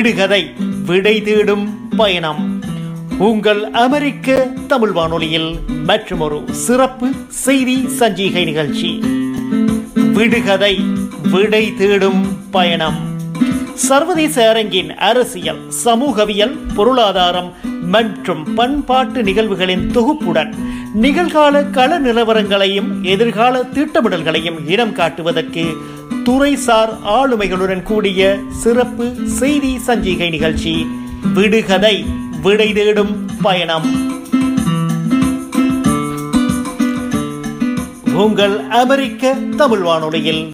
விடுகதை விடை தேடும் பயணம். உங்கள் அமெரிக்க தமிழ் வானொலியில் மற்றொரு சிறப்பு செய்தி சஞ்சிகை நிகழ்ச்சி. விடுகதை விடை தேடும் பயணம். சர்வதேச அரங்கின் அரசியல் சமூகவியல் பொருளாதாரம் மற்றும் பண்பாட்டு நிகழ்வுகளின் தொகுப்புடன் நிகழ்கால கள நிலவரங்களையும் எதிர்கால திட்டமிடல்களையும் இடம் காட்டுவதற்கு துறைசார் ஆளுமைகளுடன் கூடிய சிறப்பு செய்தி சஞ்சிகை நிகழ்ச்சி விடுகதை விடை தேடும் பயணம். உங்கள் அமெரிக்க தமிழ் வானொலியில்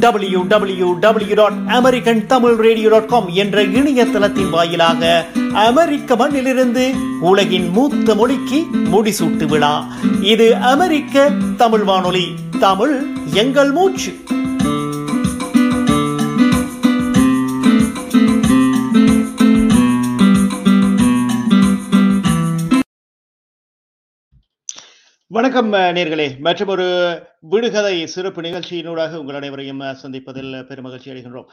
W W W dot American Tamil radio dot com என்ற இணையதளத்தின் வாயிலாக அமெரிக்க மண்ணிலிருந்து உலகின் மூத்த மொழிக்கு முடிசூட்டு விழா. இது அமெரிக்க தமிழ் வானொலி. தமிழ் எங்கள் மூச்சு. வணக்கம் நேர்களே. மற்றும் ஒரு விடுகதை சிறப்பு நிகழ்ச்சியினூடாக உங்கள் அனைவரையும் சந்திப்பதில் பெருமகிழ்ச்சி அடைகின்றோம்.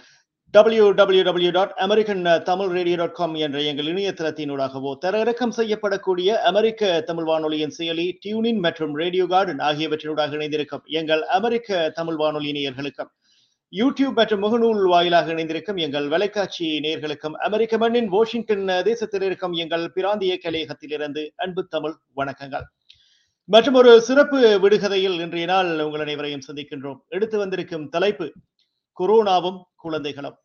W W W dot American Tamil radio dot com என்ற எங்கள் இணையதளத்தினூடாகவோ தரையிறக்கம் செய்யப்படக்கூடிய அமெரிக்க தமிழ் வானொலியின் செயலி டியூனின் மற்றும் ரேடியோ கார்டன் ஆகியவற்றினூடாக இணைந்திருக்கும் எங்கள் அமெரிக்க தமிழ் வானொலி நேயர்களுக்கும் யூடியூப் மற்றும் முகநூல் வாயிலாக இணைந்திருக்கும் எங்கள் வலைக்காட்சி நேர்களுக்கும் அமெரிக்க மண்ணின் வாஷிங்டன் தேசத்தில் இருக்கும் எங்கள் பிராந்திய கலையகத்திலிருந்து அன்பு தமிழ் வணக்கங்கள். மற்றும் ஒரு சிறப்பு விடுகதையில் இன்றைய நாள் உங்கள் அனைவரையும் சந்திக்கின்றோம். எடுத்து வந்திருக்கும் தலைப்பு கொரோனாவும் குழந்தைகளும்.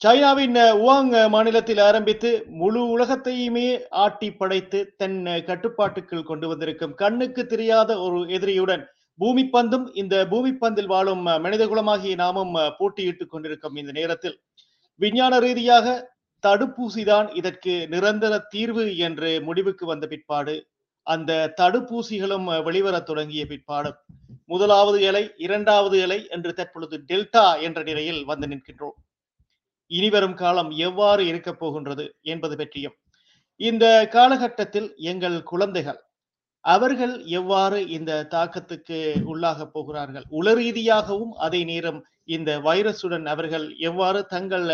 சைனாவின் உவாங் மாநிலத்தில் ஆரம்பித்து முழு உலகத்தையுமே ஆட்டி படைத்து தன் கட்டுப்பாட்டுக்குள் கொண்டு வந்திருக்கும் கண்ணுக்கு தெரியாத ஒரு எதிரியுடன் பூமி பந்தும் இந்த பூமி பந்தில் வாழும் மனிதகுலமாகிய நாமும் போட்டியிட்டுக் கொண்டிருக்கும் இந்த நேரத்தில் விஞ்ஞான ரீதியாக தடுப்பூசிதான் இதற்கு நிரந்தர தீர்வு என்று முடிவுக்கு வந்த பிற்பாடு அந்த தடுப்பூசிகளும் வெளிவர தொடங்கிய பிற்பாடு முதலாவது இலை இரண்டாவது இலை என்று தற்பொழுது டெல்டா என்ற நிலையில் வந்து நிற்கின்றோம். இனிவரும் காலம் எவ்வாறு இருக்கப் போகின்றது என்பது பற்றியும் இந்த காலகட்டத்தில் எங்கள் குழந்தைகள் அவர்கள் எவ்வாறு இந்த தாக்கத்துக்கு உள்ளாக போகிறார்கள்? உள ரீதியாகவும் அதே நேரம் இந்த வைரஸுடன் அவர்கள் எவ்வாறு தங்கள்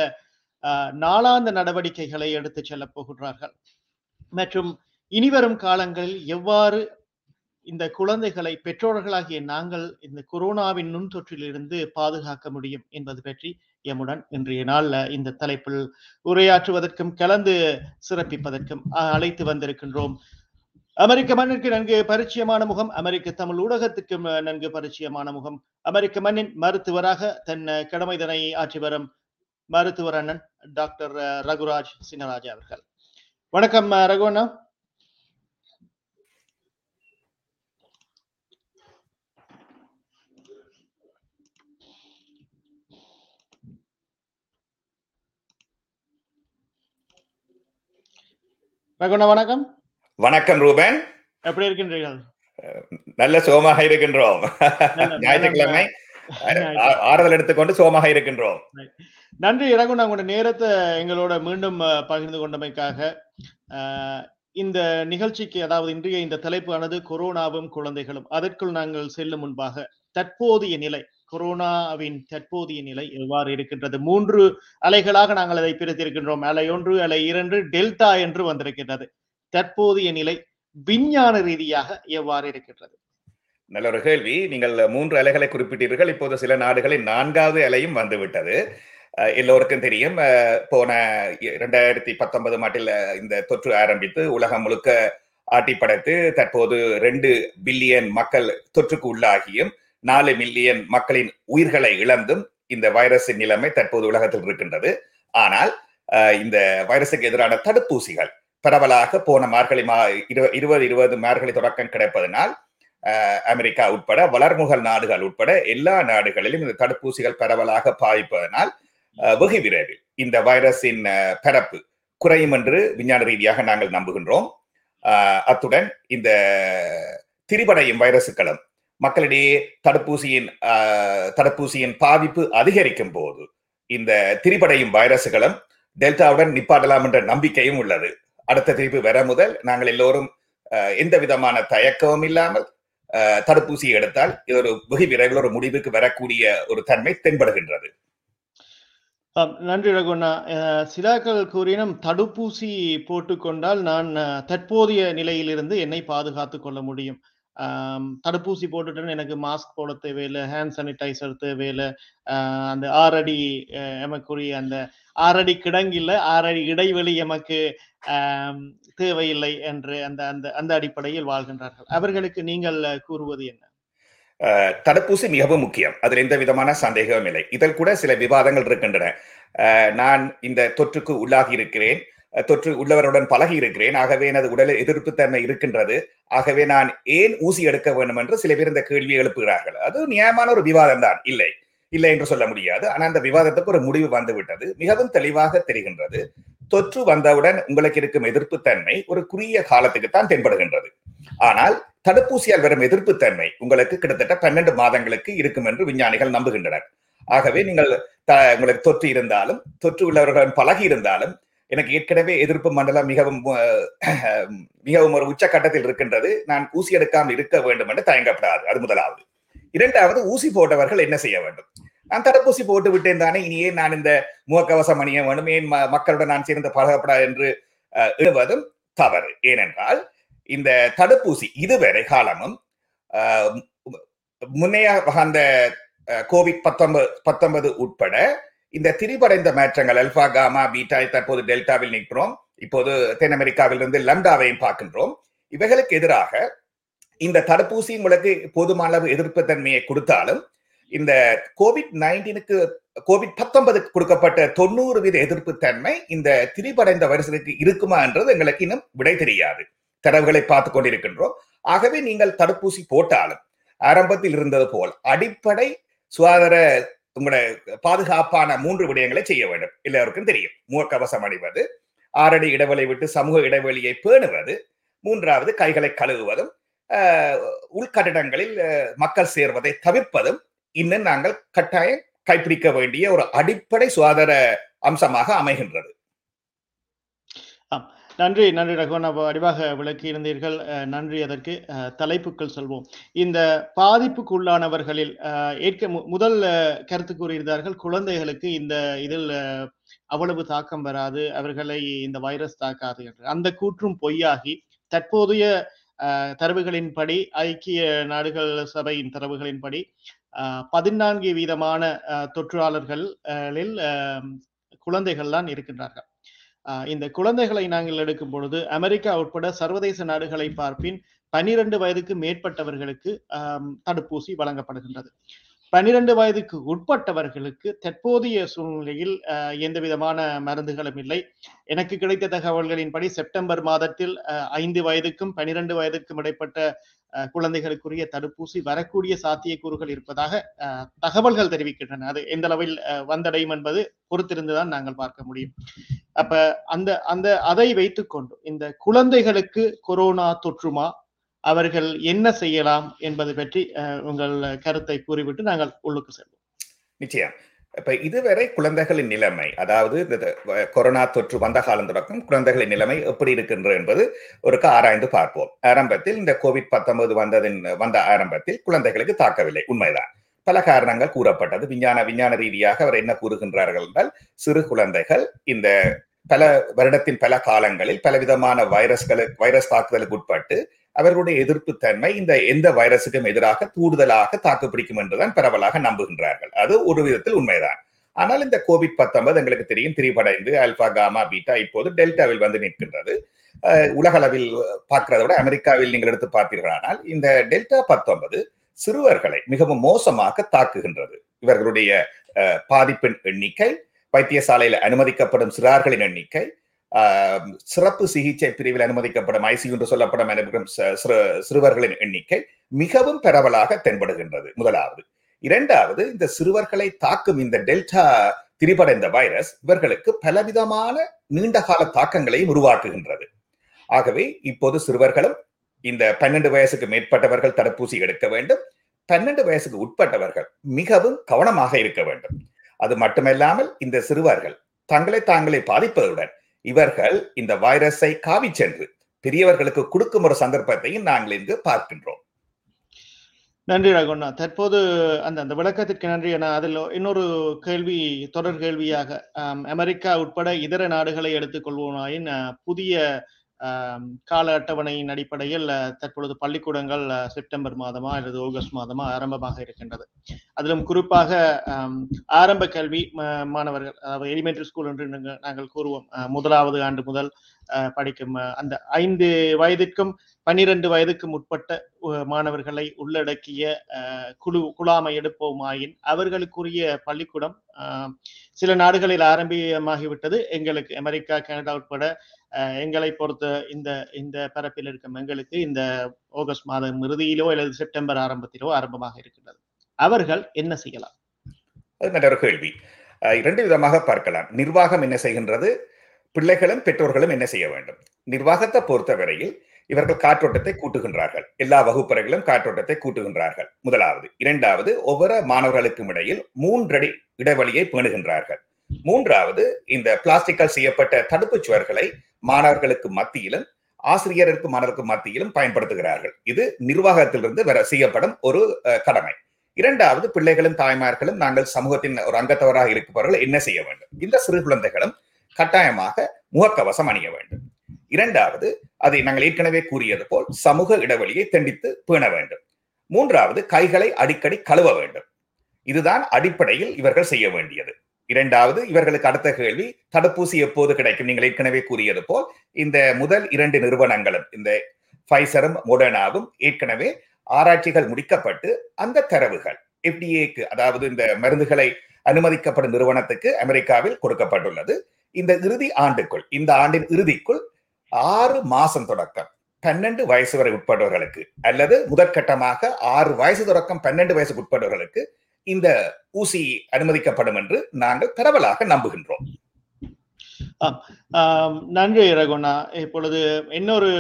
நாளாந்த நடவடிக்கைகளை எடுத்து செல்ல போகின்றார்கள்? மற்றும் இனிவரும் காலங்களில் எவ்வாறு இந்த குழந்தைகளை பெற்றோர்களாகிய நாங்கள் இந்த கொரோனாவின் நுண்தொற்றிலிருந்து பாதுகாக்க முடியும் என்பது பற்றி எம்முடன் இன்றைய நாள்ல இந்த தலைப்பில் உரையாற்றுவதற்கும் கலந்து சிறப்பிப்பதற்கும் அழைத்து வந்திருக்கின்றோம். அமெரிக்க மண்ணிற்கு நன்கு பரிச்சயமான முகம் அமெரிக்க தமிழ் ஊடகத்துக்கு நன்கு பரிச்சயமான முகம். அமெரிக்க மண்ணின் மருத்துவராக தன் கடமைதனை ஆற்றி வரும் மருத்துவர் அண்ணன் டாக்டர் ரகுராஜ் சிங்கராஜா அவர்கள். வணக்கம் ரகுவண்ணா ரகுவண்ணா வணக்கம். வணக்கம் ரூபன். எப்படி இருக்கின்றீர்கள்? நல்ல சோமாக இருக்கின்றோம். ஞாயிற்றுக்கிழமை. ஆறுதல் எடுத்துக்கொண்டு சோமாக இருக்கின்றோம். நன்றி ரகுண்ணா உங்களோட நேரத்தை எங்களோட மீண்டும் பகிர்ந்து கொண்டமைக்காக. இந்த நிகழ்ச்சிக்கு அதாவது இன்றைய இந்த தலைப்பானது கொரோனாவும் குழந்தைகளும். அதற்குள் நாங்கள் செல்லும் முன்பாக தற்போதைய நிலை. கொரோனாவின் தற்போதைய நிலை எவ்வாறு இருக்கின்றது? மூன்று அலைகளாக நாங்கள் அதை பிரித்திருக்கின்றோம். அலை ஒன்று அலை இரண்டு டெல்டா என்று வந்திருக்கின்றது. தற்போதைய நிலை விஞ்ஞான ரீதியாக எவ்வாறு இருக்கின்றது? நல்ல ஒரு கேள்வி. நீங்கள் மூன்று அலைகளை குறிப்பிட்டீர்கள். இப்போது சில நாடுகளில் நான்காவது அலையும் வந்துவிட்டது. எல்லோருக்கும் தெரியும். போன இரண்டாயிரத்தி பத்தொன்பது மாட்டில் இந்த தொற்று ஆரம்பித்து உலகம் முழுக்க ஆட்டி படைத்து தற்போது ரெண்டு பில்லியன் மக்கள் தொற்றுக்கு உள்ளாகியும் நாலு மில்லியன் மக்களின் உயிர்களை இழந்தும் இந்த வைரஸின் நிலைமை தற்போது உலகத்தில் இருக்கின்றது. ஆனால் இந்த வைரஸுக்கு எதிரான தடுப்பூசிகள் பரவலாக போன மார்கழி மா இருபது இருபது மார்கழி தொடக்கம் கிடைப்பதனால் அமெரிக்கா உட்பட வளர்முகல் நாடுகள் உட்பட எல்லா நாடுகளிலும் இந்த தடுப்பூசிகள் பரவலாக பாதிப்பதனால் வெகு விரைவில் இந்த வைரஸின் பரப்பு குறையும் என்று விஞ்ஞான ரீதியாக நாங்கள் நம்புகின்றோம். அத்துடன் இந்த திரிபடையும் வைரசுகளும் மக்களிடையே தடுப்பூசியின் தடுப்பூசியின் பாதிப்பு அதிகரிக்கும் போது இந்த திரிபடையும் வைரசுகளும் டெல்டாவுடன் நிப்பாட்டலாம் என்ற நம்பிக்கையும் உள்ளது. அடுத்த திருப்பி வர முதல் நாங்கள் எல்லோரும் எந்த விதமான தயக்கமும் இல்லாமல் தடுப்பூசி எடுத்தால் இது ஒரு வெகு விரைவில் ஒரு முடிவுக்கு வரக்கூடிய ஒரு தன்மை தென்படுகின்றது. நன்றி ரகுண்ணா அஹ், சிலாக்கள் கூறினும் தடுப்பூசி போட்டுக்கொண்டால் நான் தற்போதைய நிலையிலிருந்து என்னை பாதுகாத்துக் கொள்ள முடியும். தடுப்பூசி போட்டுட்டேன்னு எனக்கு மாஸ்க் போட தேவையில்லை ஹேண்ட் சானிடைசர் தேவையில்லை. அந்த ஆறடி எமக்குரிய அந்த ஆறடி கிடங்கில்ல ஆறடி இடைவெளி எமக்கு தேவையில்லை என்று அந்த அந்த அந்த அடிப்படையில் வாழ்கின்றார்கள். அவர்களுக்கு நீங்கள் கூறுவது என்ன? தடுப்பூசி மிகவும் முக்கியம். அதில் எந்த விதமான சந்தேகமும் இல்லை. இதில் கூட சில விவாதங்கள் இருக்கின்றன. நான் இந்த தொற்றுக்கு உள்ளாகி இருக்கிறேன். தொற்று உள்ளவருடன் பழகி இருக்கிறேன் ஆகவே எனது உடலில் எதிர்ப்பு தன்மை இருக்கின்றது. ஆகவே நான் ஏன் ஊசி எடுக்க வேண்டும் என்று சில பேர் இந்த கேள்வியை எழுப்புகிறார்கள். அது நியாயமான ஒரு விவாதம் தான். இல்லை. இல்லை என்று சொல்ல முடியாது. ஆனால் அந்த விவாதத்துக்கு ஒரு முடிவு வந்துவிட்டது. மிகவும் தெளிவாக தெரிகின்றது. தொற்று வந்தவுடன் உங்களுக்கு இருக்கும் எதிர்ப்பு தன்மை ஒரு குறுகிய காலத்துக்கு தான் தென்படுகின்றது. ஆனால் தடுப்பூசியால் வரும் எதிர்ப்பு தன்மை உங்களுக்கு கிட்டத்தட்ட பன்னெண்டு மாதங்களுக்கு இருக்கும் என்று விஞ்ஞானிகள் நம்புகின்றனர். ஆகவே நீங்கள் உங்களுக்கு தொற்று இருந்தாலும் தொற்று உள்ளவர்களுடன் பழகி இருந்தாலும் எனக்கு ஏற்கனவே எதிர்ப்பு மண்டலம் மிகவும் மிகவும் ஒரு உச்சக்கட்டத்தில் இருக்கின்றது. நான் ஊசி எடுக்காமல் இருக்க வேண்டும் என்று தயங்கப்படாது. அது முதலாவது. இரண்டாவது ஊசி போட்டவர்கள் என்ன செய்ய வேண்டும்? நான் தடுப்பூசி போட்டு விட்டேன் தானே இனியே நான் இந்த முகக்கவசம் அணிய வேண்டும் ஏன் ம- மக்களுடன் நான் சேர்ந்து பழகப்படாது என்று அஹ், தவறு. ஏனென்றால் இந்த தடுப்பூசி இதுவரை காலமும் முன்னைய அந்த கோவிட் பத்தொன்பது பத்தொன்பது உட்பட இந்த திரிபடைந்த மாற்றங்கள் அல்பா காமா பீட்டா தற்போது டெல்டாவில் நிற்கிறோம். இப்போது தென் அமெரிக்காவில் இருந்து லம்டாவையும் பார்க்கின்றோம். இவைகளுக்கு எதிராக இந்த தடுப்பூசி உங்களுக்கு போதுமான அளவு எதிர்ப்பு தன்மையை கொடுத்தாலும் இந்த கோவிட் நைன்டீனுக்கு கோவிட் பத்தொன்பதுக்கு கொடுக்கப்பட்ட தொண்ணூறு வீத எதிர்ப்பு தன்மை இந்த திரிபடைந்த வைரஸுக்கு இருக்குமா என்றது எங்களுக்கு இன்னும் விடை தெரியாது. தரவுகளை பார்த்து கொண்டிருக்கின்றோம். ஆகவே நீங்கள் தடுப்பூசி போட்டாலும் ஆரம்பத்தில் இருந்தது போல் அடிப்படை சுகாதார உங்களோட பாதுகாப்பான மூன்று விடயங்களை செய்ய வேண்டும். எல்லோருக்கும் தெரியும். முகக்கவசம் அணிவது ஆறடி இடைவெளி விட்டு சமூக இடைவெளியை பேணுவது மூன்றாவது கைகளை கழுவுவதும் உள்கட்டிடங்களில் மக்கள் சேர்வதை தவிர்ப்பதும் இன்னும் நாங்கள் கட்டாயம் கைப்பிடிக்க வேண்டிய ஒரு அடிப்படை சுகாதார அம்சமாக அமைகின்றது. நன்றி நன்றி ரகுவன் அப்போ அடிவாக விளக்கி இருந்தீர்கள். நன்றி அதற்கு தலைப்புக்கள் சொல்வோம். இந்த பாதிப்புக்குள்ளானவர்களில் ஏற்க மு- முதல் கருத்து கூறியிருந்தார்கள் குழந்தைகளுக்கு இந்த இதில் அவ்வளவு தாக்கம் வராது அவர்களை இந்த வைரஸ் தாக்காது என்று. அந்த கூற்றும் பொய்யாகி தற்போதைய தரவுகளின்படி ஐக்கிய நாடுகள் சபையின் தரவுகளின்படி பதினான்கு வீதமான தொற்றாளர்களில் குழந்தைகள் தான் இருக்கின்றார்கள். இந்த குழந்தைகளை நாங்கள் எடுக்கும் பொழுது அமெரிக்கா உட்பட சர்வதேச நாடுகளை பார்ப்பின் பனிரெண்டு வயதுக்கு மேற்பட்டவர்களுக்கு தடுப்பூசி வழங்கப்படுகின்றது. பனிரெண்டு வயதுக்கு உட்பட்டவர்களுக்கு தற்போதைய சூழ்நிலையில் எந்த விதமான மருந்துகளும் இல்லை. எனக்கு கிடைத்த தகவல்களின்படி செப்டம்பர் மாதத்தில் ஐந்து வயதுக்கும் பனிரெண்டு வயதுக்கும் இடைப்பட்ட ஆஹ், குழந்தைகளுக்குரிய தடுப்பூசி வரக்கூடிய சாத்தியக்கூறுகள் இருப்பதாக தகவல்கள் தெரிவிக்கின்றன. அது எந்த அளவில் வந்தடையும் என்பது பொறுத்திருந்துதான் நாங்கள் பார்க்க முடியும். அப்ப அந்த அந்த அதை வைத்துக்கொண்டு இந்த குழந்தைகளுக்கு கொரோனா தொற்றுமா அவர்கள் என்ன செய்யலாம் என்பது பற்றி உங்கள் கருத்தை கூறிவிட்டு நாங்கள் உள்ளுக்கு செல்வோம். நிச்சயம். இப்ப இதுவரை குழந்தைகளின் நிலைமை அதாவது இந்த கொரோனா தொற்று வந்த காலம் தொடக்கம் குழந்தைகளின் நிலைமை எப்படி இருக்கின்றது என்பது ஒரு ஆராய்ந்து பார்ப்போம். ஆரம்பத்தில் இந்த கோவிட் பத்தொன்பது வந்ததின் வந்த ஆரம்பத்தில் குழந்தைகளுக்கு தாக்கவில்லை உண்மைதான். பல காரணங்கள் கூறப்பட்டது. விஞ்ஞான விஞ்ஞான ரீதியாக அவர் என்ன கூறுகின்றார்கள் என்றால் சிறு குழந்தைகள் இந்த பல வருடத்தின் பல காலங்களில் பலவிதமான வைரஸ்களுக்கு வைரஸ் தாக்குதலுக்கு உட்பட்டு அவர்களுடைய எதிர்ப்பு தன்மை இந்த எந்த வைரஸுக்கும் எதிராக கூடுதலாக தாக்குப்பிடிக்கும் என்றுதான் பரவலாக நம்புகின்றார்கள். அது ஒரு விதத்தில் உண்மைதான். ஆனால் இந்த கோவிட் பத்தொன்பது எங்களுக்கு தெரியும் திரிபடைந்து அல்பா காமா பீட்டா இப்போது டெல்டாவில் வந்து நிற்கின்றது. உலகளவில் பார்க்கிறத விட அமெரிக்காவில் நீங்கள் எடுத்து பார்த்தீர்களானால் இந்த டெல்டா பத்தொன்பது சிறுவர்களை மிகவும் மோசமாக தாக்குகின்றது. இவர்களுடைய பாதிப்பின் எண்ணிக்கை வைத்தியசாலையில் அனுமதிக்கப்படும் சிறார்களின் எண்ணிக்கை சிறப்பு சிகிச்சை பிரிவில் அனுமதிக்கப்படும் ஐசி என்று சொல்லப்படும் அனுமதிக்கும் சிறுவர்களின் எண்ணிக்கை மிகவும் பரவலாக தென்படுகின்றது. முதலாவது. இரண்டாவது இந்த சிறுவர்களை தாக்கும் இந்த டெல்டா திரிபடைந்த வைரஸ் இவர்களுக்கு பலவிதமான நீண்டகால தாக்கங்களையும் உருவாக்குகின்றது. ஆகவே இப்போது சிறுவர்களும் இந்த பன்னெண்டு வயசுக்கு மேற்பட்டவர்கள் தடுப்பூசி எடுக்க வேண்டும். பன்னெண்டு வயசுக்கு உட்பட்டவர்கள் மிகவும் கவனமாக இருக்க வேண்டும். அது மட்டுமல்லாமல் இந்த சிறுவர்கள் தங்களை தாங்களே பாதிப்பதுடன் இவர்கள் இந்த வைரஸை காவி சென்று பெரியவர்களுக்கு கொடுக்கும் ஒரு சந்தர்ப்பத்தையும் நாங்கள் இங்கு பார்க்கின்றோம். நன்றி ரகுண்ணா தற்போது அந்த அந்த விளக்கத்திற்கு நன்றி என அதில் இன்னொரு கேள்வி தொடர் கேள்வியாக அமெரிக்கா உட்பட இதர நாடுகளை எடுத்துக்கொள்வோமாயின் புதிய கால அட்டவணையின் அடிப்படையில் தற்பொழுது பள்ளிக்கூடங்கள் செப்டம்பர் மாதமா அல்லது ஆகஸ்ட் மாதமா ஆரம்பமாக இருக்கின்றது. அதிலும் குறிப்பாக ஆரம்ப கல்வி மாணவர்கள் அதாவது எலிமெண்டரி ஸ்கூல் என்று நாங்கள் கூறுவோம். முதலாவது ஆண்டு முதல் படிக்கும் அந்த ஐந்து வயதிற்கும் பன்னிரண்டு வயதுக்கும் உட்பட்ட மாணவர்களை உள்ளடக்கிய குழு குழாமை எடுப்போமாயின் அவர்களுக்குரிய பள்ளிக்கூடம் சில நாடுகளில் ஆரம்பியமாகிவிட்டது. எங்களுக்கு அமெரிக்கா கனடா உட்பட எங்களை பொறுத்த இந்த இந்த பரப்பில் இருக்கும் எங்களுக்கு இந்த ஆகஸ்ட் மாதம் இறுதியிலோ அல்லது செப்டம்பர் ஆரம்பத்திலோ ஆரம்பமாக இருக்கின்றது. அவர்கள் என்ன செய்யலாம்? அது நல்ல ஒரு கேள்வி இரண்டு விதமாக பார்க்கலாம். நிர்வாகம் என்ன செய்கின்றது? பிள்ளைகளும் பெற்றோர்களும் என்ன செய்ய வேண்டும்? நிர்வாகத்தை பொறுத்தவரையில் இவர்கள் காற்றோட்டத்தை கூட்டுகின்றார்கள். எல்லா வகுப்பறைகளும் காற்றோட்டத்தை கூட்டுகின்றார்கள். முதலாவது. இரண்டாவது ஒவ்வொரு மாணவர்களுக்கும் இடையில் மூன்றடி இடைவெளியை பேணுகின்றார்கள். மூன்றாவது இந்த பிளாஸ்டிக்கால் செய்யப்பட்ட தடுப்புச் சுவர்களை மாணவர்களுக்கு மத்தியிலும் ஆசிரியருக்கு மாணவருக்கு மத்தியிலும் பயன்படுத்துகிறார்கள். இது நிர்வாகத்திலிருந்து வர செய்யப்படும் ஒரு கடமை. இரண்டாவது பிள்ளைகளும் தாய்மார்களும் நாங்கள் சமூகத்தின் ஒரு அங்கத்தவராக இருப்பவர்கள் என்ன செய்ய வேண்டும்? இந்த சிறு குழந்தைகளும் கட்டாயமாக முகக்கவசம் அணிய வேண்டும். இரண்டாவது அதை நாங்கள் ஏற்கனவே கூறியது போல் சமூக இடைவெளியை தண்டித்து பேண வேண்டும். மூன்றாவது கைகளை அடிக்கடி கழுவ வேண்டும். இதுதான் அடிப்படையில் இவர்கள் செய்ய வேண்டியது. இரண்டாவது இவர்களுக்கு அடுத்த கேள்வி தடுப்பூசி எப்போது கிடைக்கும்? நீங்கள் ஏற்கனவே கூறியது போல் இந்த முதல் இரண்டு நிறுவனங்களும் இந்த ஃபைசரும் மொடனாவும் ஏற்கனவே ஆராய்ச்சிகள் முடிக்கப்பட்டு அந்த தரவுகள் எஃப்டிஏக்கு அதாவது இந்த மருந்துகளை அனுமதிக்கப்படும் நிறுவனத்துக்கு அமெரிக்காவில் கொடுக்கப்பட்டுள்ளது. இந்த இறுதி ஆண்டுக்குள் இந்த ஆண்டின் இறுதிக்குள் ஆறு மாசம் தொடக்கம் பன்னெண்டு வயசு வரை உட்பட்டவர்களுக்கு அல்லது முதற்கட்டமாக ஆறு வயசு தொடக்கம் பன்னெண்டு வயசுக்கு உட்பட்டவர்களுக்கு இந்த ஊசி அனுமதிக்கப்படும் என்று நாங்கள் பரவலாக நம்புகின்றோம். நன்றி ரகுணா. இப்பொழுது இன்னொரு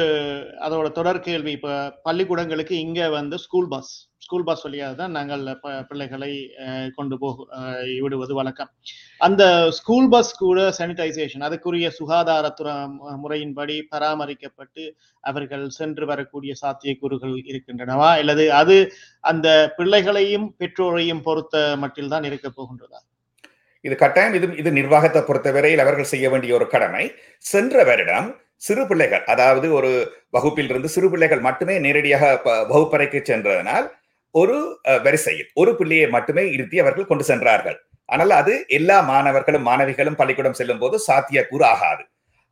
அதோட தொடர் கேள்வி. இப்ப பள்ளிக்கூடங்களுக்கு இங்க வந்து ஸ்கூல் பஸ் ஸ்கூல் பஸ் வழியாக தான் நாங்கள் பிள்ளைகளை கொண்டு போக விடுவது வழக்கம். அந்த ஸ்கூல் பஸ் கூட சானிடைசேஷன் அதுக்குரிய சுகாதாரத்துறை முறையின்படி பராமரிக்கப்பட்டு அவர்கள் சென்று வரக்கூடிய சாத்தியக்கூறுகள் இருக்கின்றனவா? அல்லது அது அந்த பிள்ளைகளையும் பெற்றோரையும் பொறுத்த மட்டில்தான் இருக்க போகின்றதா? இது கட்டாயம் இது இது நிர்வாகத்தை பொறுத்தவரையில் அவர்கள் செய்ய வேண்டிய ஒரு கடமை. சென்ற வருடம் சிறு பிள்ளைகள் அதாவது ஒரு வகுப்பில் இருந்து சிறு பிள்ளைகள் மட்டுமே நேரடியாக வகுப்பறைக்கு சென்றதனால் ஒரு வரிசையில் ஒரு பிள்ளையை மட்டுமே இருத்தி அவர்கள் கொண்டு சென்றார்கள். ஆனால் அது எல்லா மாணவர்களும் மாணவிகளும் பள்ளிக்கூடம் செல்லும் போது சாத்தியக்கூறு ஆகாது.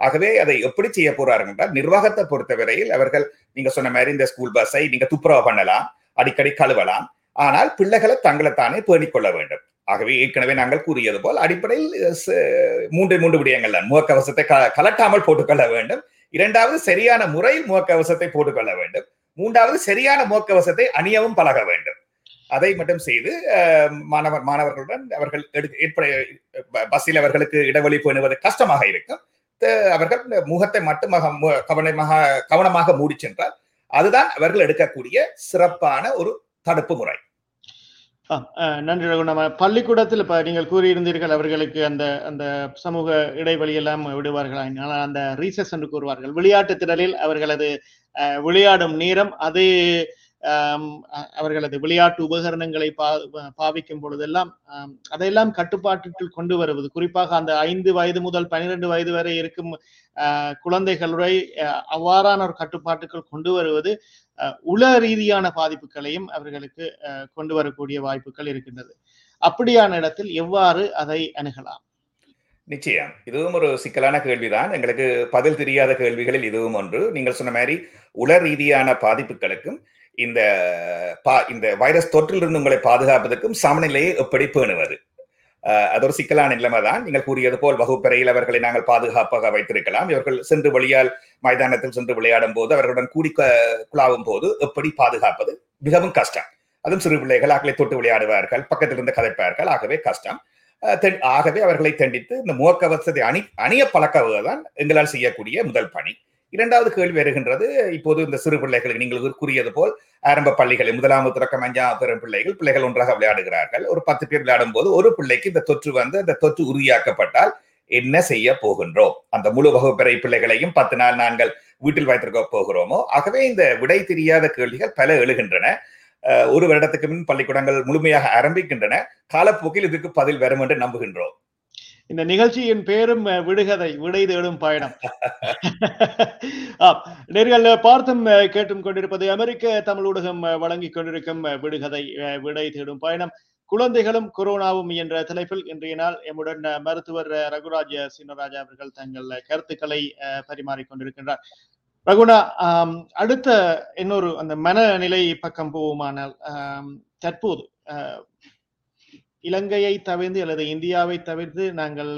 ஆகவே அதை எப்படி செய்ய போறார்கள் என்றால் நிர்வாகத்தை பொறுத்தவரையில் அவர்கள் நீங்க சொன்ன மாதிரி இந்த ஸ்கூல் பஸ்ஸை நீங்க துப்புரவு பண்ணலாம் அடிக்கடி கழுவலாம். ஆனால் பிள்ளைகளை தங்களை தானே பேணிக்கொள்ள வேண்டும். ஆகவே ஏற்கனவே நாங்கள் கூறியது போல் அடிப்படையில் மூன்று மூன்று விடயங்கள் தான். முகக்கவசத்தை கலட்டாமல் போட்டுக்கொள்ள வேண்டும். இரண்டாவது சரியான முறையில் முகக்கவசத்தை போட்டுக்கொள்ள வேண்டும். மூன்றாவது சரியான முகக்கவசத்தை அணியவும் பழக வேண்டும். அதை மட்டும் செய்து மாணவர் மாணவர்களுடன் அவர்கள் ஏற்பட பஸ்ஸில் அவர்களுக்கு இடைவெளி பேணுவது கஷ்டமாக இருக்கும். அவர்கள் முகத்தை மட்டும் கவனமாக கவனமாக மூடி சென்றால் அதுதான் அவர்கள் எடுக்கக்கூடிய சிறப்பான ஒரு தடுப்பு முறை. நன்றி ரகு. நம்ம பள்ளிக்கூடத்தில் இப்போ நீங்கள் கூறியிருந்தீர்கள் அவர்களுக்கு அந்த அந்த சமூக இடைவெளி எல்லாம் விடுவார்கள்? ஆனால் அந்த ரீசஸ் என்று கூறுவார்கள். விளையாட்டு திடலில் அவர்களது விளையாடும் நேரம் அது அவர்களது விளையாட்டு உபகரணங்களை பா பாவிக்கும் பொழுதெல்லாம் அதையெல்லாம் கட்டுப்பாட்டுக்குள் கொண்டு வருவது. குறிப்பாக அந்த ஐந்து வயது முதல் பனிரெண்டு வயது வரை இருக்கும் குழந்தைகளுடைய அவ்வாறான ஒரு கட்டுப்பாட்டுக்குள் கொண்டு வருவது உள ரீதியான பாதிப்புகளையும் அவர்களுக்கு கொண்டு வரக்கூடிய வாய்ப்புகள் இருக்கின்றது. அப்படியான இடத்தில் எவ்வாறு அதை அணுகலாம்? நிச்சயம். இதுவும் ஒரு சிக்கலான கேள்விதான். எங்களுக்கு பதில் தெரியாத கேள்விகளில் இதுவும் ஒன்று. நீங்கள் சொன்ன மாதிரி உள ரீதியான பாதிப்புகளுக்கும் இந்த பா இந்த வைரஸ் தொற்றிலிருந்து உங்களை பாதுகாப்பதற்கும் சமநிலையை எப்படி பேணுவது? அது ஒரு சிக்கலான நிலைமை தான் நீங்கள் கூறியது போல் வகுப்பறையில் அவர்களை நாங்கள் பாதுகாப்பாக வைத்திருக்கலாம். இவர்கள் சென்று வழியால் மைதானத்தில் சென்று விளையாடும் போது அவர்களுடன் கூடி குழாவும் போது எப்படி பாதுகாப்பது? மிகவும் கஷ்டம். அதுவும் சிறு பிள்ளைகள் ஆக்களை தொட்டு விளையாடுவார்கள் பக்கத்தில் இருந்து கதைப்பார்கள் ஆகவே கஷ்டம். ஆகவே அவர்களை தண்டித்து இந்த முகக்கவசத்தை அணி அணிய பழக்கதான் எங்களால் செய்யக்கூடிய முதல் பணி. இரண்டாவது கேள்வி வருகின்றது. இப்போது இந்த சிறு பிள்ளைகளுக்கு நீங்கள் கூறியது போல் ஆரம்ப பள்ளிகளில் முதலாவது தொடக்கம் அஞ்சாம் பெரும் பிள்ளைகள் பிள்ளைகள் ஒன்றாக விளையாடுகிறார்கள். ஒரு பத்து பேர் விளையாடும் போது ஒரு பிள்ளைக்கு இந்த தொற்று வந்து அந்த தொற்று உறுதியாக்கப்பட்டால் என்ன செய்ய போகின்றோம்? அந்த முழு வகுப்பறை பிள்ளைகளையும் பத்து நாள் நாங்கள் வீட்டில் வைத்திருக்க போகிறோமோ? ஆகவே இந்த விடை தெரியாத கேள்விகள் பல எழுகின்றன. ஒரு வருடத்துக்கு முன் பள்ளிக்கூடங்கள் முழுமையாக ஆரம்பிக்கின்றன. காலப்போக்கில் இதுக்கு பதில் வரும் என்று நம்புகின்றோம். இந்த நிகழ்ச்சியின் பேரும் விடுகதை விடை தேடும் பயணம். நேர்கள் பார்த்தும் கேட்டும் கொண்டிருப்பது அமெரிக்க தமிழ் ஊடகம் வழங்கிக் கொண்டிருக்கும் விடுகதை விடை தேடும் பயணம். குழந்தைகளும் கொரோனாவும் என்ற தலைப்பில் இன்றைய நாள் எம்முடன் மருத்துவர் ரகுராஜ சின்னராஜா அவர்கள் தங்கள் கருத்துக்களை பரிமாறிக்கொண்டிருக்கின்றார் ரகுணா அடுத்த இன்னொரு அந்த மனநிலை பக்கம் போவோமானால் தற்போது இலங்கையை தவிர்த்து அல்லது இந்தியாவை தவிர்த்து நாங்கள்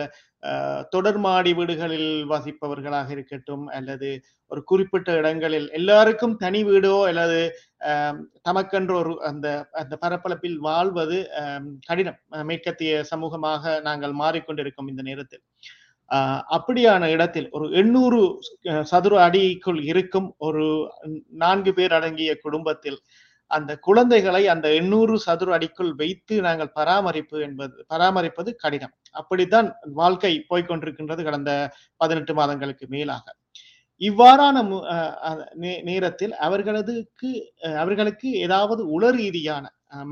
தொடர் மாடி வீடுகளில் வசிப்பவர்களாக இருக்கட்டும் அல்லது ஒரு குறிப்பிட்ட இடங்களில் எல்லாருக்கும் தனி வீடோ அல்லது தமக்கென்ற ஒரு அந்த அந்த பரப்பளப்பில் வாழ்வது கடினம். மேற்கத்திய சமூகமாக நாங்கள் மாறிக்கொண்டிருக்கும் இந்த நேரத்தில். அப்படியான இடத்தில் ஒரு எண்ணூறு சதுர அடிக்குள் இருக்கும் ஒரு நான்கு பேர் அடங்கிய குடும்பத்தில் அந்த குழந்தைகளை அந்த எண்ணூறு சதுர அடிக்குள் வைத்து நாங்கள் பராமரிப்பு என்பது பராமரிப்பது கடினம். அப்படித்தான் வாழ்க்கை போய்கொண்டிருக்கின்றது கடந்த பதினெட்டு மாதங்களுக்கு மேலாக. இவ்வாறான நேரத்தில் அவர்களதுக்கு அவர்களுக்கு ஏதாவது உள ரீதியான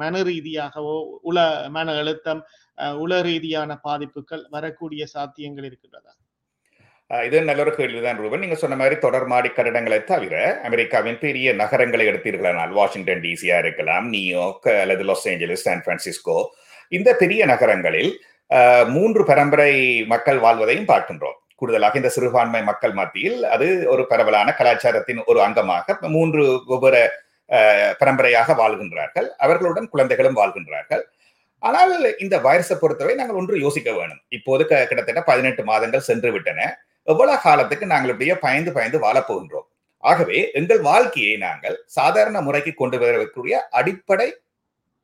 மன ரீதியாகவோ உள மன அழுத்தம் உள ரீதியான பாதிப்புகள் வரக்கூடிய சாத்தியங்கள் இருக்கின்றதா? இது நல்ல ஒரு கேள்விதான் ரூபன். நீங்க சொன்ன மாதிரி தொடர் மாடி கட்டடங்களை தவிர அமெரிக்காவின் பெரிய நகரங்களை எடுத்தீர்களானால் வாஷிங்டன் டிசியா இருக்கலாம் நியூயார்க் அல்லது லாஸ் ஏஞ்சலிஸ் சான் பிரான்சிஸ்கோ இந்த பெரிய நகரங்களில் மூன்று பரம்பரை மக்கள் வாழ்வதையும் பார்க்கின்றோம். கூடுதலாக இந்த சிறுபான்மை மக்கள் மத்தியில் அது ஒரு பரவலான கலாச்சாரத்தின் ஒரு அங்கமாக மூன்று ஒவ்வொரு பரம்பரையாக வாழ்கின்றார்கள். அவர்களுடன் குழந்தைகளும் வாழ்கின்றார்கள். ஆனால் இந்த வைரஸை பொறுத்தவரை நாங்கள் ஒன்று யோசிக்க வேணும். இப்போது கிட்டத்தட்ட பதினெட்டு மாதங்கள் சென்று விட்டன. எவ்வளவு காலத்துக்கு நாங்கள் இப்படியே பயந்து பயந்து வாழப்போகின்றோம் ஆகவே எங்கள் வாழ்க்கையை நாங்கள் சாதாரண முறைக்கு கொண்டு வரக்கூடிய அடிப்படை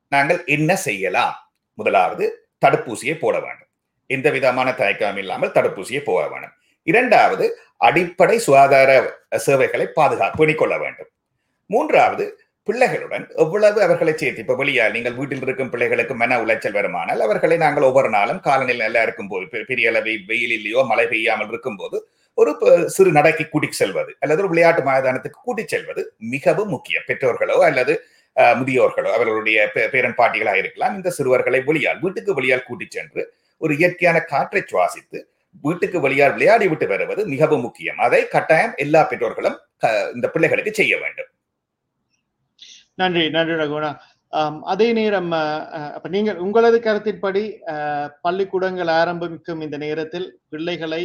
நாங்கள் என்ன செய்யலாம்? முதலாவது தடுப்பூசியை போட வேண்டும். எந்த விதமான தயக்கம் இல்லாமல் தடுப்பூசியை போட வேண்டும். இரண்டாவது அடிப்படை சுகாதார சேவைகளை பாதுகாப்பு கொள்ள வேண்டும். மூன்றாவது பிள்ளைகளுடன் எவ்வளவு அவர்களை சேர்த்து இப்ப வெளியா நீங்கள் வீட்டில் இருக்கும் பிள்ளைகளுக்கு மன உளைச்சல் வருமானால் அவர்களை நாங்கள் ஒவ்வொரு நாளும் காலநிலை நல்லா இருக்கும் போது பெரிய அளவு வெயில் இல்லையோ மழை பெய்யாமல் இருக்கும் போது ஒரு சிறு நடைக்கு கூட்டிச் செல்வது அல்லது ஒரு விளையாட்டு மைதானத்துக்கு கூட்டிச் செல்வது மிகவும் முக்கியம். பெற்றோர்களோ அல்லது முதியோர்களோ அவர்களுடைய பேரன் பாட்டிகளாக இருக்கலாம் இந்த சிறுவர்களை வெளியால் வீட்டுக்கு வெளியால் கூட்டிச் சென்று ஒரு இயற்கையான காற்றை சுவாசித்து வீட்டுக்கு வெளியால் விளையாடி விட்டு வருவது மிகவும் முக்கியம். அதை கட்டாயம் எல்லா பெற்றோர்களும் இந்த பிள்ளைகளுக்கு செய்ய வேண்டும். நன்றி நன்றி ரகுணா அதே நேரம் அப்ப நீங்கள் உங்களது கருத்தின்படி பள்ளிக்கூடங்கள் ஆரம்பிக்கும் இந்த நேரத்தில் பிள்ளைகளை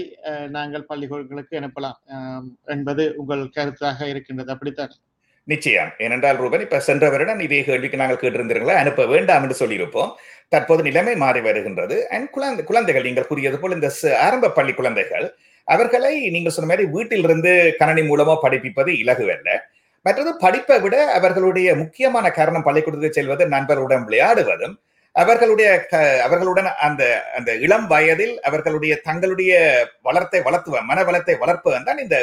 நாங்கள் பள்ளிக்கூடங்களுக்கு அனுப்பலாம் என்பது உங்கள் கருத்தாக இருக்கின்றது. அப்படித்தான். நிச்சயம். ஏனென்றால் ரூபன் இப்ப சென்ற வருடம் இதே கேள்விக்கு நாங்கள் கேட்டிருந்தீர்களா அனுப்ப வேண்டாம் என்று சொல்லியிருப்போம். தற்போது நிலைமை மாறி வருகின்றது. அண்ட் குழந்தை குழந்தைகள் நீங்கள் கூறியது போல் இந்த ஆரம்ப பள்ளி குழந்தைகள் அவர்களை நீங்கள் சொன்ன மாதிரி வீட்டிலிருந்து கணனி மூலமா படிப்பிப்பது இலகுவல்ல. மற்றது படிப்பை விட அவர்களுடைய முக்கியமான காரணம் பள்ளிக்கூடத்துக்கு செல்வது நண்பர்களுடன் விளையாடுவதும் அவர்களுடைய அவர்களுடன் அந்த அந்த இளம் வயதில் அவர்களுடைய தங்களுடைய வளர்த்தை வளர்த்துவ மன வளத்தை வளர்ப்பதன் தான் இந்த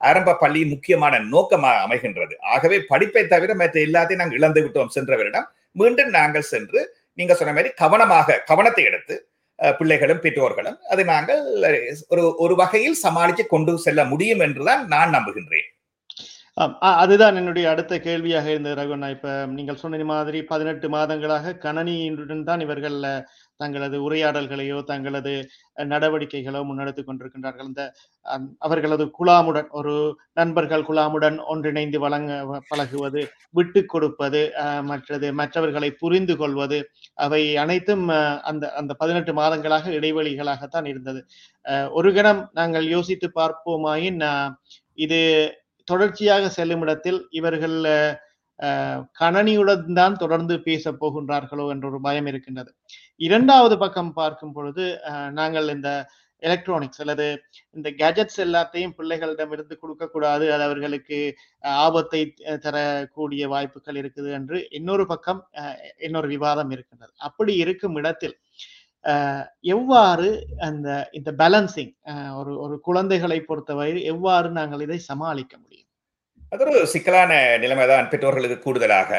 ஆரம்ப பள்ளி முக்கியமான நோக்கமாக அமைகின்றது. ஆகவே படிப்பை தவிர மற்ற எல்லாத்தையும் நாங்கள் இழந்து விட்டோம் சென்றவரிடம் மீண்டும் நாங்கள் சென்று நீங்க சொன்ன மாதிரி கவனமாக கவனத்தை எடுத்து பிள்ளைகளும் பெற்றோர்களும் அதை நாங்கள் ஒரு ஒரு வகையில் சமாளித்து கொண்டு செல்ல முடியும் என்றுதான் நான் நம்புகின்றேன். அதுதான் என்னுடைய அடுத்த கேள்வியாக இருந்தது ரகுண்ணா இப்ப நீங்கள் சொன்ன மாதிரி பதினெட்டு மாதங்களாக கணனியுடன் தான் இவர்கள் தங்களது உரையாடல்களையோ தங்களது நடவடிக்கைகளோ முன்னெடுத்துக் கொண்டிருக்கின்றார்கள். இந்த அவர்களது குழாமுடன் ஒரு நண்பர்கள் குழாமுடன் ஒன்றிணைந்து வழங்க பழகுவது விட்டு கொடுப்பது மற்றது மற்றவர்களை புரிந்து கொள்வது அவை அனைத்தும் அந்த அந்த பதினெட்டு மாதங்களாக இடைவெளிகளாகத்தான் இருந்தது. ஒரு கணம் நாங்கள் யோசித்து பார்ப்போமாயின் இது தொடர்ச்சியாக செல்லும் இடத்தில் இவர்கள் கணனியுடன் தான் தொடர்ந்து பேச போகின்றார்களோ என்ற ஒரு பயம் இருக்கின்றது. இரண்டாவது பக்கம் பார்க்கும் பொழுது நாங்கள் இந்த எலக்ட்ரானிக்ஸ் அல்லது இந்த கேஜெட்ஸ் எல்லாத்தையும் பிள்ளைகளிடமிருந்து கொடுக்கக்கூடாது அது அவர்களுக்கு ஆபத்தை தரக்கூடிய வாய்ப்புகள் இருக்குது என்று இன்னொரு பக்கம் இன்னொரு விவாதம் இருக்கின்றது. அப்படி இருக்கும் இடத்தில் எவ்வாறு அந்த இந்த பேலன்சிங் ஒரு ஒரு குழந்தைகளை பொறுத்தவரை எவ்வாறு நாங்கள் இதை சமாளிக்க முடியும்? அது ஒரு சிக்கலான நிலைமைதான் பெற்றோர்களுக்கு கூடுதலாக.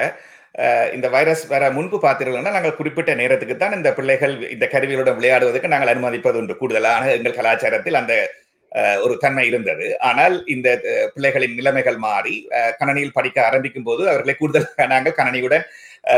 இந்த வைரஸ் வர முன்பு பார்த்தீர்கள்னா நாங்கள் குறிப்பிட்ட நேரத்துக்கு தான் இந்த பிள்ளைகள் இந்த கருவிகளுடன் விளையாடுவதற்கு நாங்கள் அனுமதிப்பது உண்டு. கூடுதலான எங்கள் கலாச்சாரத்தில் அந்த ஒரு தன்மை இருந்தது. ஆனால் இந்த பிள்ளைகளின் நிலைமைகள் மாறி கணனியில் படிக்க ஆரம்பிக்கும் போது அவர்களை கூடுதலாக நாங்கள் கணனியுடன்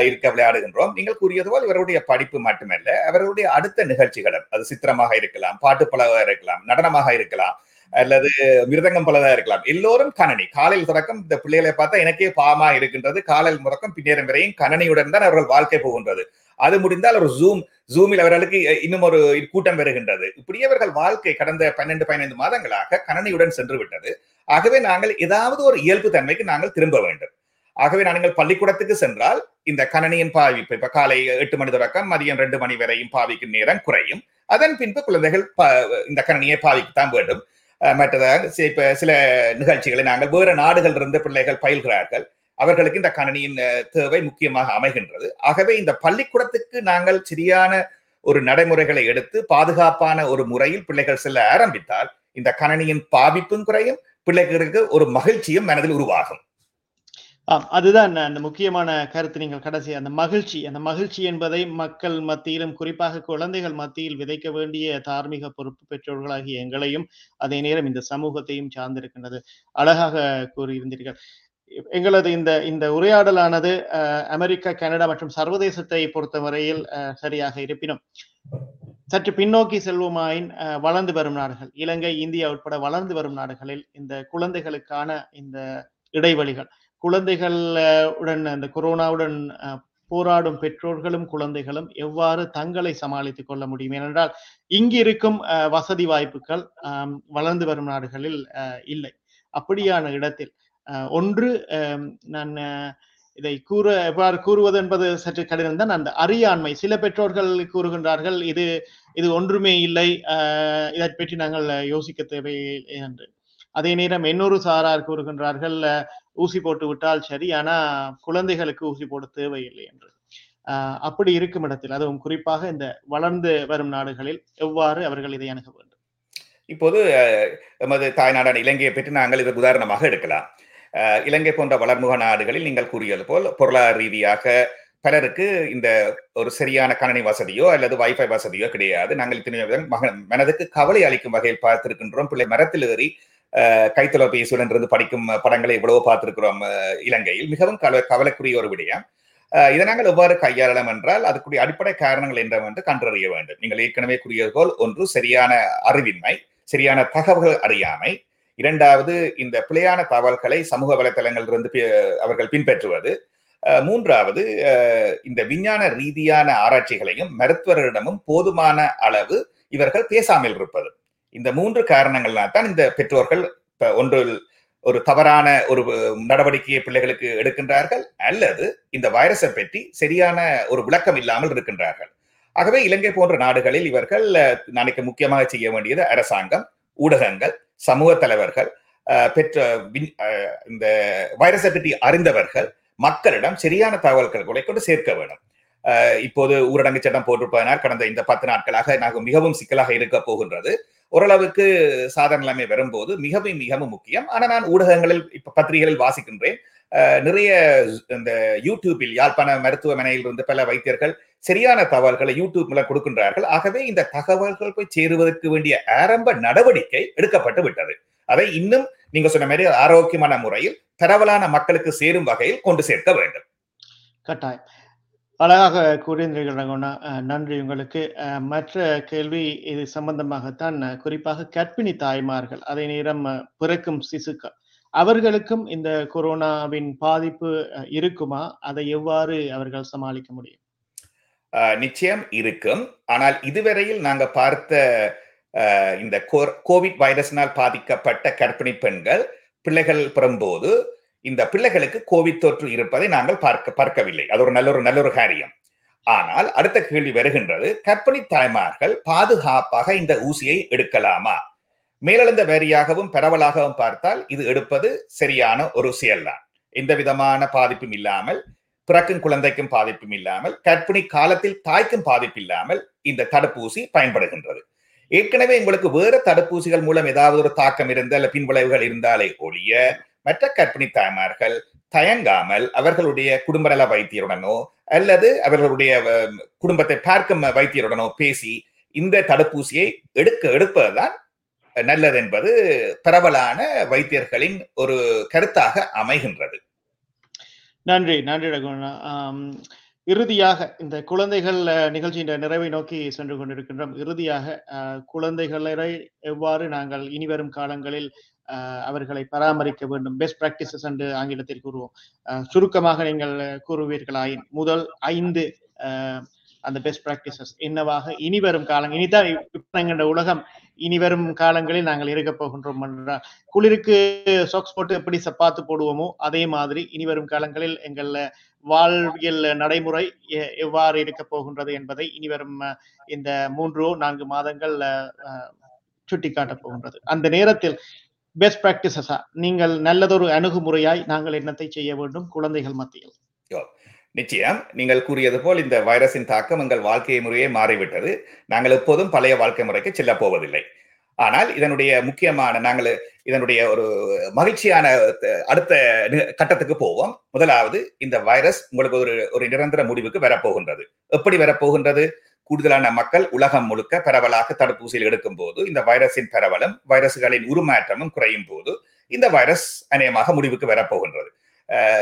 இருக்க விளையாடுகின்றோம். நீங்கள் கூறியது போல் இவருடைய படிப்பு மட்டுமல்ல அவர்களுடைய அடுத்த நிகழ்ச்சிகளும் அது சித்திரமாக இருக்கலாம் பாட்டு பலவாக இருக்கலாம் நடனமாக இருக்கலாம் அல்லது மிருதங்கம் போலதான் இருக்கலாம். எல்லோரும் கணனி. காலையில் தொடக்கம் இந்த பிள்ளைகளை பார்த்தா எனக்கே பாமா இருக்கின்றது. காலையில் முறக்கம் பின்னேறம் வரையும் கணனியுடன் தான் அவர்கள் வாழ்க்கை போகின்றது. அது முடிந்தால் ஒரு ஜூம் ஜூமில் அவர்களுக்கு இன்னும் ஒரு கூட்டம் வருகின்றது. இப்படியே அவர்கள் வாழ்க்கை கடந்த பன்னெண்டு பதினைந்து மாதங்களாக கணனியுடன் சென்று விட்டது. ஆகவே நாங்கள் ஏதாவது ஒரு இயல்பு தன்மைக்கு நாங்கள் திரும்ப வேண்டும். ஆகவே நாங்கள் பள்ளிக்கூடத்துக்கு சென்றால் இந்த கணனியின் பாவிப்பு இப்ப காலை எட்டு மணி தொடக்கம் மதியம் ரெண்டு மணி வரையும் பாவிக்கும் நேரம் குறையும். அதன் பின்பு குழந்தைகள் இந்த கணனியை பாவிக்கத்தான் வேண்டும். மற்றதாக இப்ப சில நிகழ்ச்சிகளை நாங்கள் வேறு நாடுகள் இருந்து பிள்ளைகள் பயில்கிறார்கள். அவர்களுக்கு இந்த கணனியின் தேவை முக்கியமாக அமைகின்றது. ஆகவே இந்த பள்ளிக்கூடத்துக்கு நாங்கள் சரியான ஒரு நடைமுறைகளை எடுத்து பாதுகாப்பான ஒரு முறையில் பிள்ளைகள் செல்ல ஆரம்பித்தால் இந்த கணனியின் பாவிப்பும் குறையும் பிள்ளைகளுக்கு ஒரு மகிழ்ச்சியும் மனதில் உருவாகும். அதுதான் அந்த முக்கியமான கருத்து நீங்கள் கடைசி அந்த மகிழ்ச்சி. அந்த மகிழ்ச்சி என்பதை மக்கள் மத்தியிலும் குறிப்பாக குழந்தைகள் மத்தியில் விதைக்க வேண்டிய தார்மீக பொறுப்பு பெற்றோர்களாகிய எங்களையும் அதே நேரம் இந்த சமூகத்தையும் சார்ந்திருக்கின்றது. அழகாக கூறியிருந்தீர்கள். எங்களது இந்த இந்த உரையாடலானது அமெரிக்கா கனடா மற்றும் சர்வதேசத்தை பொறுத்தவரையில் சரியாக இருப்பினும் சற்று பின்னோக்கி செல்வோமாயின் வளர்ந்து வரும் நாடுகள். இலங்கை இந்தியா உட்பட வளர்ந்து வரும் நாடுகளில் இந்த குழந்தைகளுக்கான இந்த இடைவெளிகள் குழந்தைகள் உடன் அந்த கொரோனாவுடன் போராடும் பெற்றோர்களும் குழந்தைகளும் எவ்வாறு தங்களை சமாளித்துக் கொள்ள முடியும்? ஏனென்றால் இங்கிருக்கும் வசதி வாய்ப்புகள் வளர்ந்து வரும் நாடுகளில் இல்லை. அப்படியான இடத்தில் ஒன்று நான் இதை கூற எவ்வாறு கூறுவது என்பது சற்று கடினம் தான். அந்த அறியாண்மை சில பெற்றோர்கள் கூறுகின்றார்கள் இது இது ஒன்றுமே இல்லை இதை பற்றி நாங்கள் யோசிக்க தேவையில்லை என்று. அதே நேரம் இன்னொரு சாரார் கூறுகின்றார்கள் ஊசி போட்டு விட்டால் சரி ஆனா குழந்தைகளுக்கு ஊசி போட தேவையில்லை என்று. அப்படி இருக்கும் இடத்தில் அதுவும் குறிப்பாக இந்த வளர்ந்து வரும் நாடுகளில் எவ்வாறு அவர்கள் இதை அணுக வேண்டும்? இப்போது எமது தாய்நாடான இலங்கையை பற்றி நாங்கள் இதற்கு உதாரணமாக எடுக்கலாம். இலங்கை போன்ற வளர்முக நாடுகளில் நீங்கள் கூறியது போல் பொருளாதார ரீதியாக பலருக்கு இந்த ஒரு சரியான கணனி வசதியோ அல்லது வைஃபை வசதியோ கிடையாது. நாங்கள் இத்தனை மனதுக்கு கவலை அளிக்கும் வகையில் பார்த்திருக்கின்றோம். பிள்ளை மரத்தில் ஏறி கைத்தொலைபேசியுடன் இருந்து படிக்கும் படங்களை எவ்வளவோ பார்த்திருக்கிறோம் இலங்கையில். மிகவும் கவலை கவலைக்குரிய ஒரு விடயம். இதை நாங்கள் எவ்வாறு கையாளலாம் என்றால் அதுக்குரிய அடிப்படை காரணங்கள் என்னவென்று கண்டறிய வேண்டும். நீங்கள் ஏற்கனவே கூறியது போல் ஒன்று சரியான அறிவின்மை சரியான தகவல்கள் அறியாமை. இரண்டாவது இந்த பிழையான தகவல்களை சமூக வலைத்தளங்களிலிருந்து அவர்கள் பின்பற்றுவது. மூன்றாவது இந்த விஞ்ஞான ரீதியான ஆராய்ச்சிகளையும் மருத்துவரிடமும் போதுமான அளவு இவர்கள் பேசாமல் இருப்பது. இந்த மூன்று காரணங்கள்லாம் தான் இந்த பெற்றோர்கள் ஒன்று ஒரு தவறான ஒரு நடவடிக்கையை பிள்ளைகளுக்கு எடுக்கின்றார்கள் அல்லது இந்த வைரஸை பற்றி சரியான ஒரு விளக்கம் இல்லாமல் இருக்கின்றார்கள். ஆகவே இலங்கை போன்ற நாடுகளில் இவர்கள் நாளைக்கு முக்கியமாக செய்ய வேண்டியது அரசாங்கம் ஊடகங்கள் சமூக தலைவர்கள் பெற்ற இந்த வைரஸை பற்றி அறிந்தவர்கள் மக்களிடம் சரியான தகவல்களை கொண்டு சேர்க்க வேண்டும். இப்போது ஊரடங்கு சட்டம் போட்டிருப்பதனால் கடந்த இந்த பத்து நாட்களாக நாங்கள் மிகவும் சிக்கலாக இருக்க போகின்றது. ஓரளவுக்கு சாதாரண நிலைமை வரும்போது மிகவும் மிகவும் முக்கியம். ஆனால் நான் ஊடகங்களில் இப்ப பத்திரிகைகளில் வாசிக்கின்றேன். நிறைய இந்த யூடியூபில் யாழ்ப்பாண மருத்துவமனையில் இருந்து பல வைத்தியர்கள் சரியான தகவல்களை யூடியூப் மூலம் கொடுக்கின்றார்கள். ஆகவே இந்த தகவல்கள் போய் சேருவதற்கு வேண்டிய ஆரம்ப நடவடிக்கை எடுக்கப்பட்டு விட்டது. அதை இன்னும் நீங்க சொன்ன மாதிரி ஆரோக்கியமான முறையில் பரவலான மக்களுக்கு சேரும் வகையில் கொண்டு சேர்க்க வேண்டும். கட்டாயம். அழகாக கூறியிருந்தீர்கள் ரங்கண்ணா நன்றி உங்களுக்கு. மற்ற கேள்வி இது சம்பந்தமாகத்தான் குறிப்பாக கற்பிணி தாய்மார்கள் அதே நேரம் பிறக்கும் சிசுக்கள் அவர்களுக்கும் இந்த கொரோனாவின் பாதிப்பு இருக்குமா? அதை எவ்வாறு அவர்கள் சமாளிக்க முடியும்? நிச்சயம் இருக்கும். ஆனால் இதுவரையில் நாங்க பார்த்த இந்த கோவிட் வைரஸினால் பாதிக்கப்பட்ட கர்ப்பிணி பெண்கள் பிள்ளைகள் பெறும்போது இந்த பிள்ளைகளுக்கு கோவிட் தொற்று இருப்பதை நாங்கள் பார்க்க பார்க்கவில்லை. அது ஒரு நல்ல ஒரு நல்ல ஒரு காரியம். ஆனால் அடுத்த கேள்வி வருகின்றது கற்பனை தாய்மார்கள் பாதுகாப்பாக இந்த ஊசியை எடுக்கலாமா? மேலெழுந்த வேரியாகவும் பரவலாகவும் பார்த்தால் இது எடுப்பது சரியான ஒரு செயல்தான் எந்த விதமான பாதிப்பும் இல்லாமல் பிறக்கும் குழந்தைக்கும் பாதிப்பும் இல்லாமல் கற்பிணி காலத்தில் தாய்க்கும் பாதிப்பு இல்லாமல் இந்த தடுப்பூசி பயன்படுகின்றது. ஏற்கனவே உங்களுக்கு வேறு தடுப்பூசிகள் மூலம் ஏதாவது ஒரு தாக்கம் இருந்தால் பின்விளைவுகள் இருந்தாலே ஒழிய மற்ற கர்ப்பிணி தாய்மார்கள் தயங்காமல் அவர்களுடைய குடும்ப நல வைத்தியருடனோ அல்லது அவர்களுடைய குடும்பத்தை பார்க்கும் வைத்தியருடனோ பேசி இந்த தடுப்பூசியை எடுக்க எடுப்பதுதான் நல்லது என்பது பரவலான வைத்தியர்களின் ஒரு கருத்தாக அமைகின்றது. நன்றி நன்றி ரகுவண்ணா இறுதியாக இந்த குழந்தைகள் நிகழ்ச்சியின் நிறைவை நோக்கி சென்று கொண்டிருக்கின்றோம். இறுதியாக குழந்தைகளை எவ்வாறு நாங்கள் இனிவரும் காலங்களில் அவர்களை பராமரிக்க வேண்டும். பெஸ்ட் பிராக்டிசஸ் என்று ஆங்கிலத்தில் கூறுவோம். சுருக்கமாக நீங்கள் கூறுவீர்களாயின் முதல் ஐந்து அந்த பெஸ்ட் பிராக்டிசஸ் என்னவாக? இனி வரும் காலம் இனிதான் என்கின்ற உலகம் இனி வரும் காலங்களில் நாங்கள் இருக்க போகின்றோம் என்றால் குளிருக்கு சாக்ஸ் போட்டு எப்படி சப்பாத்து போடுவோமோ அதே மாதிரி இனி வரும் காலங்களில் எங்கள் வாழ்வியல் நடைமுறை எவ்வாறு இருக்க போகின்றது என்பதை இனி வரும் இந்த மூன்றோ நான்கு மாதங்கள் சுட்டிக்காட்டப் போகின்றது. அந்த நேரத்தில் பெஸ்ட் பிராக்டிசஸா நீங்கள் நல்லதொரு அணுகுமுறையாய் நாங்கள் என்னத்தை செய்ய வேண்டும்? குழந்தைகள் மத்தியில். நிச்சயம். நீங்கள் கூறியது போல் இந்த வைரஸின் தாக்கம் எங்கள் வாழ்க்கை முறையே மாறிவிட்டது. நாங்கள் எப்போதும் பழைய வாழ்க்கை முறைக்கு செல்ல போவதில்லை. ஆனால் இதனுடைய முக்கியமான நாங்கள் இதனுடைய ஒரு மகிழ்ச்சியான அடுத்த கட்டத்துக்கு போவோம். முதலாவது இந்த வைரஸ் உங்களுக்கு ஒரு ஒரு நிரந்தர முடிவுக்கு வரப்போகின்றது. எப்படி வரப்போகின்றது? கூடுதலான மக்கள் உலகம் முழுக்க பரவலாக தடுப்பூசியில் எடுக்கும் போது இந்த வைரஸின் பரவலும் வைரஸ்களின் உருமாற்றமும் குறையும் போது இந்த வைரஸ் அநேகமாக முடிவுக்கு வரப்போகின்றது.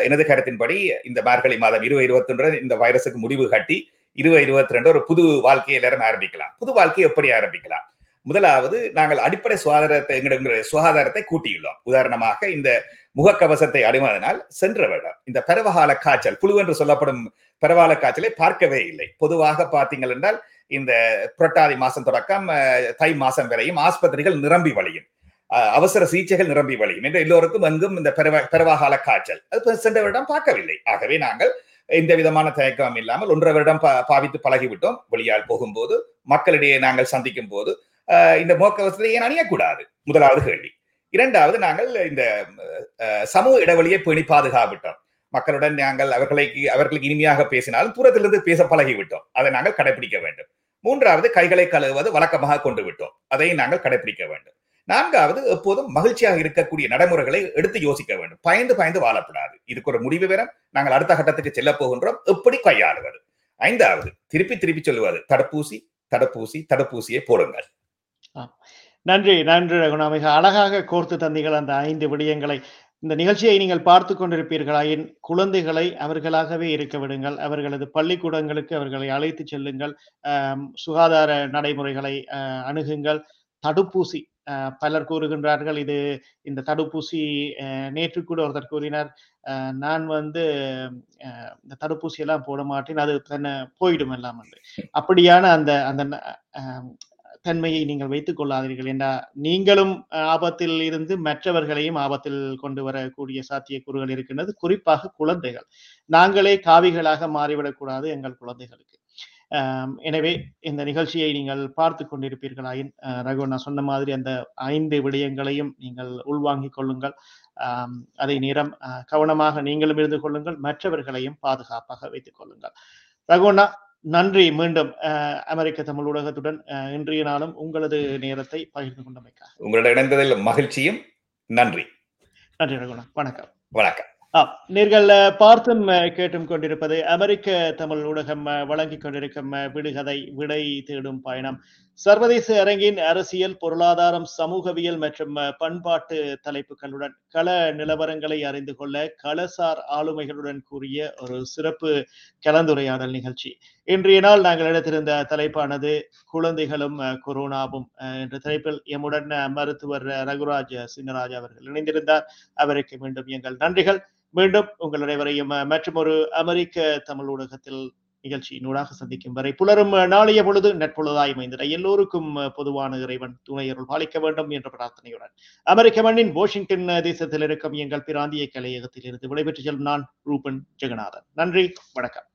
எனது கருத்தின்படி இந்த மார்கழி மாதம் இருபது இருபத்தி ஒன்று இந்த வைரஸுக்கு முடிவு கட்டி இருபது இருபத்தி ரெண்டு ஒரு புது வாழ்க்கையை எல்லாரும் ஆரம்பிக்கலாம். புது வாழ்க்கையை எப்படி ஆரம்பிக்கலாம்? முதலாவது நாங்கள் அடிப்படை சுகாதாரத்தை எங்களுடைய சுகாதாரத்தை கூட்டியுள்ளோம். உதாரணமாக இந்த முகக்கவசத்தை அடைவதனால் சென்ற வருடம் இந்த பரவகால காய்ச்சல் புழு என்று சொல்லப்படும் பரவால காய்ச்சலை பார்க்கவே இல்லை. பொதுவாக பார்த்தீங்கள் என்றால் இந்த புரட்டாதி மாசம் தொடக்கம் தை மாசம் வரையும் ஆஸ்பத்திரிகள் நிரம்பி வழியும். அவசர சிகிச்சைகள் நிரம்பி வழியும். என்று எல்லோருக்கும் எங்கும் இந்த பரவகால காய்ச்சல். அது சென்ற வருடம் பார்க்கவில்லை. ஆகவே நாங்கள் எந்த விதமான தயக்கம் இல்லாமல் ஒன்றரை வருடம் பாவித்து பழகிவிட்டோம். வெளியால் போகும்போது மக்களிடையே நாங்கள் சந்திக்கும் போது இந்த முகக்கவசத்தை ஏன் அணியக்கூடாது? முதலாவது கேள்வி. இரண்டாவது நாங்கள் இந்த சமூக இடைவெளியை பேணி பாதுகாவிட்டோம். மக்களுடன் நாங்கள் அவர்களை அவர்களுக்கு இனிமையாக பேசினாலும் தூரத்திலிருந்து பேச பழகிவிட்டோம். அதை நாங்கள் கடைபிடிக்க வேண்டும். மூன்றாவது கைகளை கழுவுவது வழக்கமாக கொண்டு விட்டோம் அதையும் நாங்கள் கடைபிடிக்க வேண்டும். நான்காவது எப்போதும் மகிழ்ச்சியாக இருக்கக்கூடிய நடைமுறைகளை எடுத்து யோசிக்க வேண்டும். பயந்து பயந்து வாழப்படாது. இதுக்கு ஒரு முடிவு வேற நாங்கள் அடுத்த கட்டத்துக்கு செல்ல போகின்றோம். எப்படி கையாளுவது? ஐந்தாவது திருப்பி திருப்பி சொல்லுவது தடுப்பூசி தடுப்பூசி தடுப்பூசியை போடுங்கள். நன்றி நன்றி ரகுணா மிக அழகாக கோர்த்து தந்தீர்கள் அந்த ஐந்து விடயங்களை. இந்த நிகழ்ச்சியை நீங்கள் பார்த்து கொண்டிருப்பீர்களாயின் குழந்தைகளை அவர்களாகவே இருக்க விடுங்கள். அவர்களது பள்ளிக்கூடங்களுக்கு அவர்களை அழைத்து செல்லுங்கள். சுகாதார நடைமுறைகளை அணுகுங்கள். தடுப்பூசி பலர் கூறுகின்றார்கள். இது இந்த தடுப்பூசி நேற்று கூட ஒருத்தர் கூறினார். நான் வந்து இந்த தடுப்பூசி எல்லாம் போட மாட்டேன். அது தன்னை போயிடும் எல்லாம். வந்து அப்படியான அந்த அந்த தன்மையை நீங்கள் வைத்துக் கொள்ளாதீர்கள் என்ற நீங்களும் ஆபத்தில் இருந்து மற்றவர்களையும் ஆபத்தில் கொண்டு வரக்கூடிய சாத்தியக்கூறுகள் இருக்கின்றது. குறிப்பாக குழந்தைகள். நாங்களே காவிகளாக மாறிவிடக்கூடாது எங்கள் குழந்தைகளுக்கு. எனவே இந்த நிகழ்ச்சியை நீங்கள் பார்த்து கொண்டிருப்பீர்களாயின் ரகு நான் சொன்ன மாதிரி அந்த ஐந்து விடயங்களையும் நீங்கள் உள்வாங்கிக் கொள்ளுங்கள். அதே நேரம் கவனமாக நீங்களும் இருந்து கொள்ளுங்கள். மற்றவர்களையும் பாதுகாப்பாக வைத்துக் கொள்ளுங்கள். ரகுண்ணா நன்றி. மீண்டும் அமெரிக்க தமிழ் ஊடகத்துடன் இன்றைய நாளும் உங்களது நேரத்தை பகிர்ந்து கொண்டமைக்காக. உங்களுடன் இணைந்ததில் மகிழ்ச்சியும். நன்றி. நன்றி ரகுணா வணக்கம். வணக்கம். நீங்கள் பார்த்தும் கேட்டும் கொண்டிருப்பது அமெரிக்க தமிழ் ஊடகம் வழங்கிக் கொண்டிருக்கும் விடுகதை விடை தேடும் பயணம். சர்வதேச அரங்கின் அரசியல் பொருளாதாரம் சமூகவியல் மற்றும் பண்பாட்டு தலைப்புகளுடன் கள நிலவரங்களை அறிந்து கொள்ள களசார் ஆளுமைகளுடன் கூறிய ஒரு சிறப்பு கலந்துரையாடல் நிகழ்ச்சி. இன்றைய நாள் நாங்கள் எடுத்திருந்த தலைப்பானது குழந்தைகளும் கொரோனாவும் என்ற தலைப்பில் எம்முடன் மருத்துவர் ரகுராஜ் சிங்கராஜ் அவர்கள் இணைந்திருந்தார். அவருக்கு மீண்டும் எங்கள் நன்றிகள். மீண்டும் உங்கள் அனைவரையும் மற்றும் ஒரு அமெரிக்க தமிழ் ஊடகத்தில் நிகழ்ச்சியினூடாக சந்திக்கும் வரை புலரும் நாளைய பொழுது நட்பொழுதாய் மைந்திர எல்லோருக்கும் பொதுவான இறைவன் துணையருள் பாலிக்க வேண்டும் என்ற பிரார்த்தனையுடன். அமெரிக்க மண்ணின் வாஷிங்டன் தேசத்தில் இருக்கும் எங்கள் பிராந்திய கலையகத்தில் இருந்து விடைபெற்று செல்லும் நான் ரூபன் ஜெகநாதன். நன்றி வணக்கம்.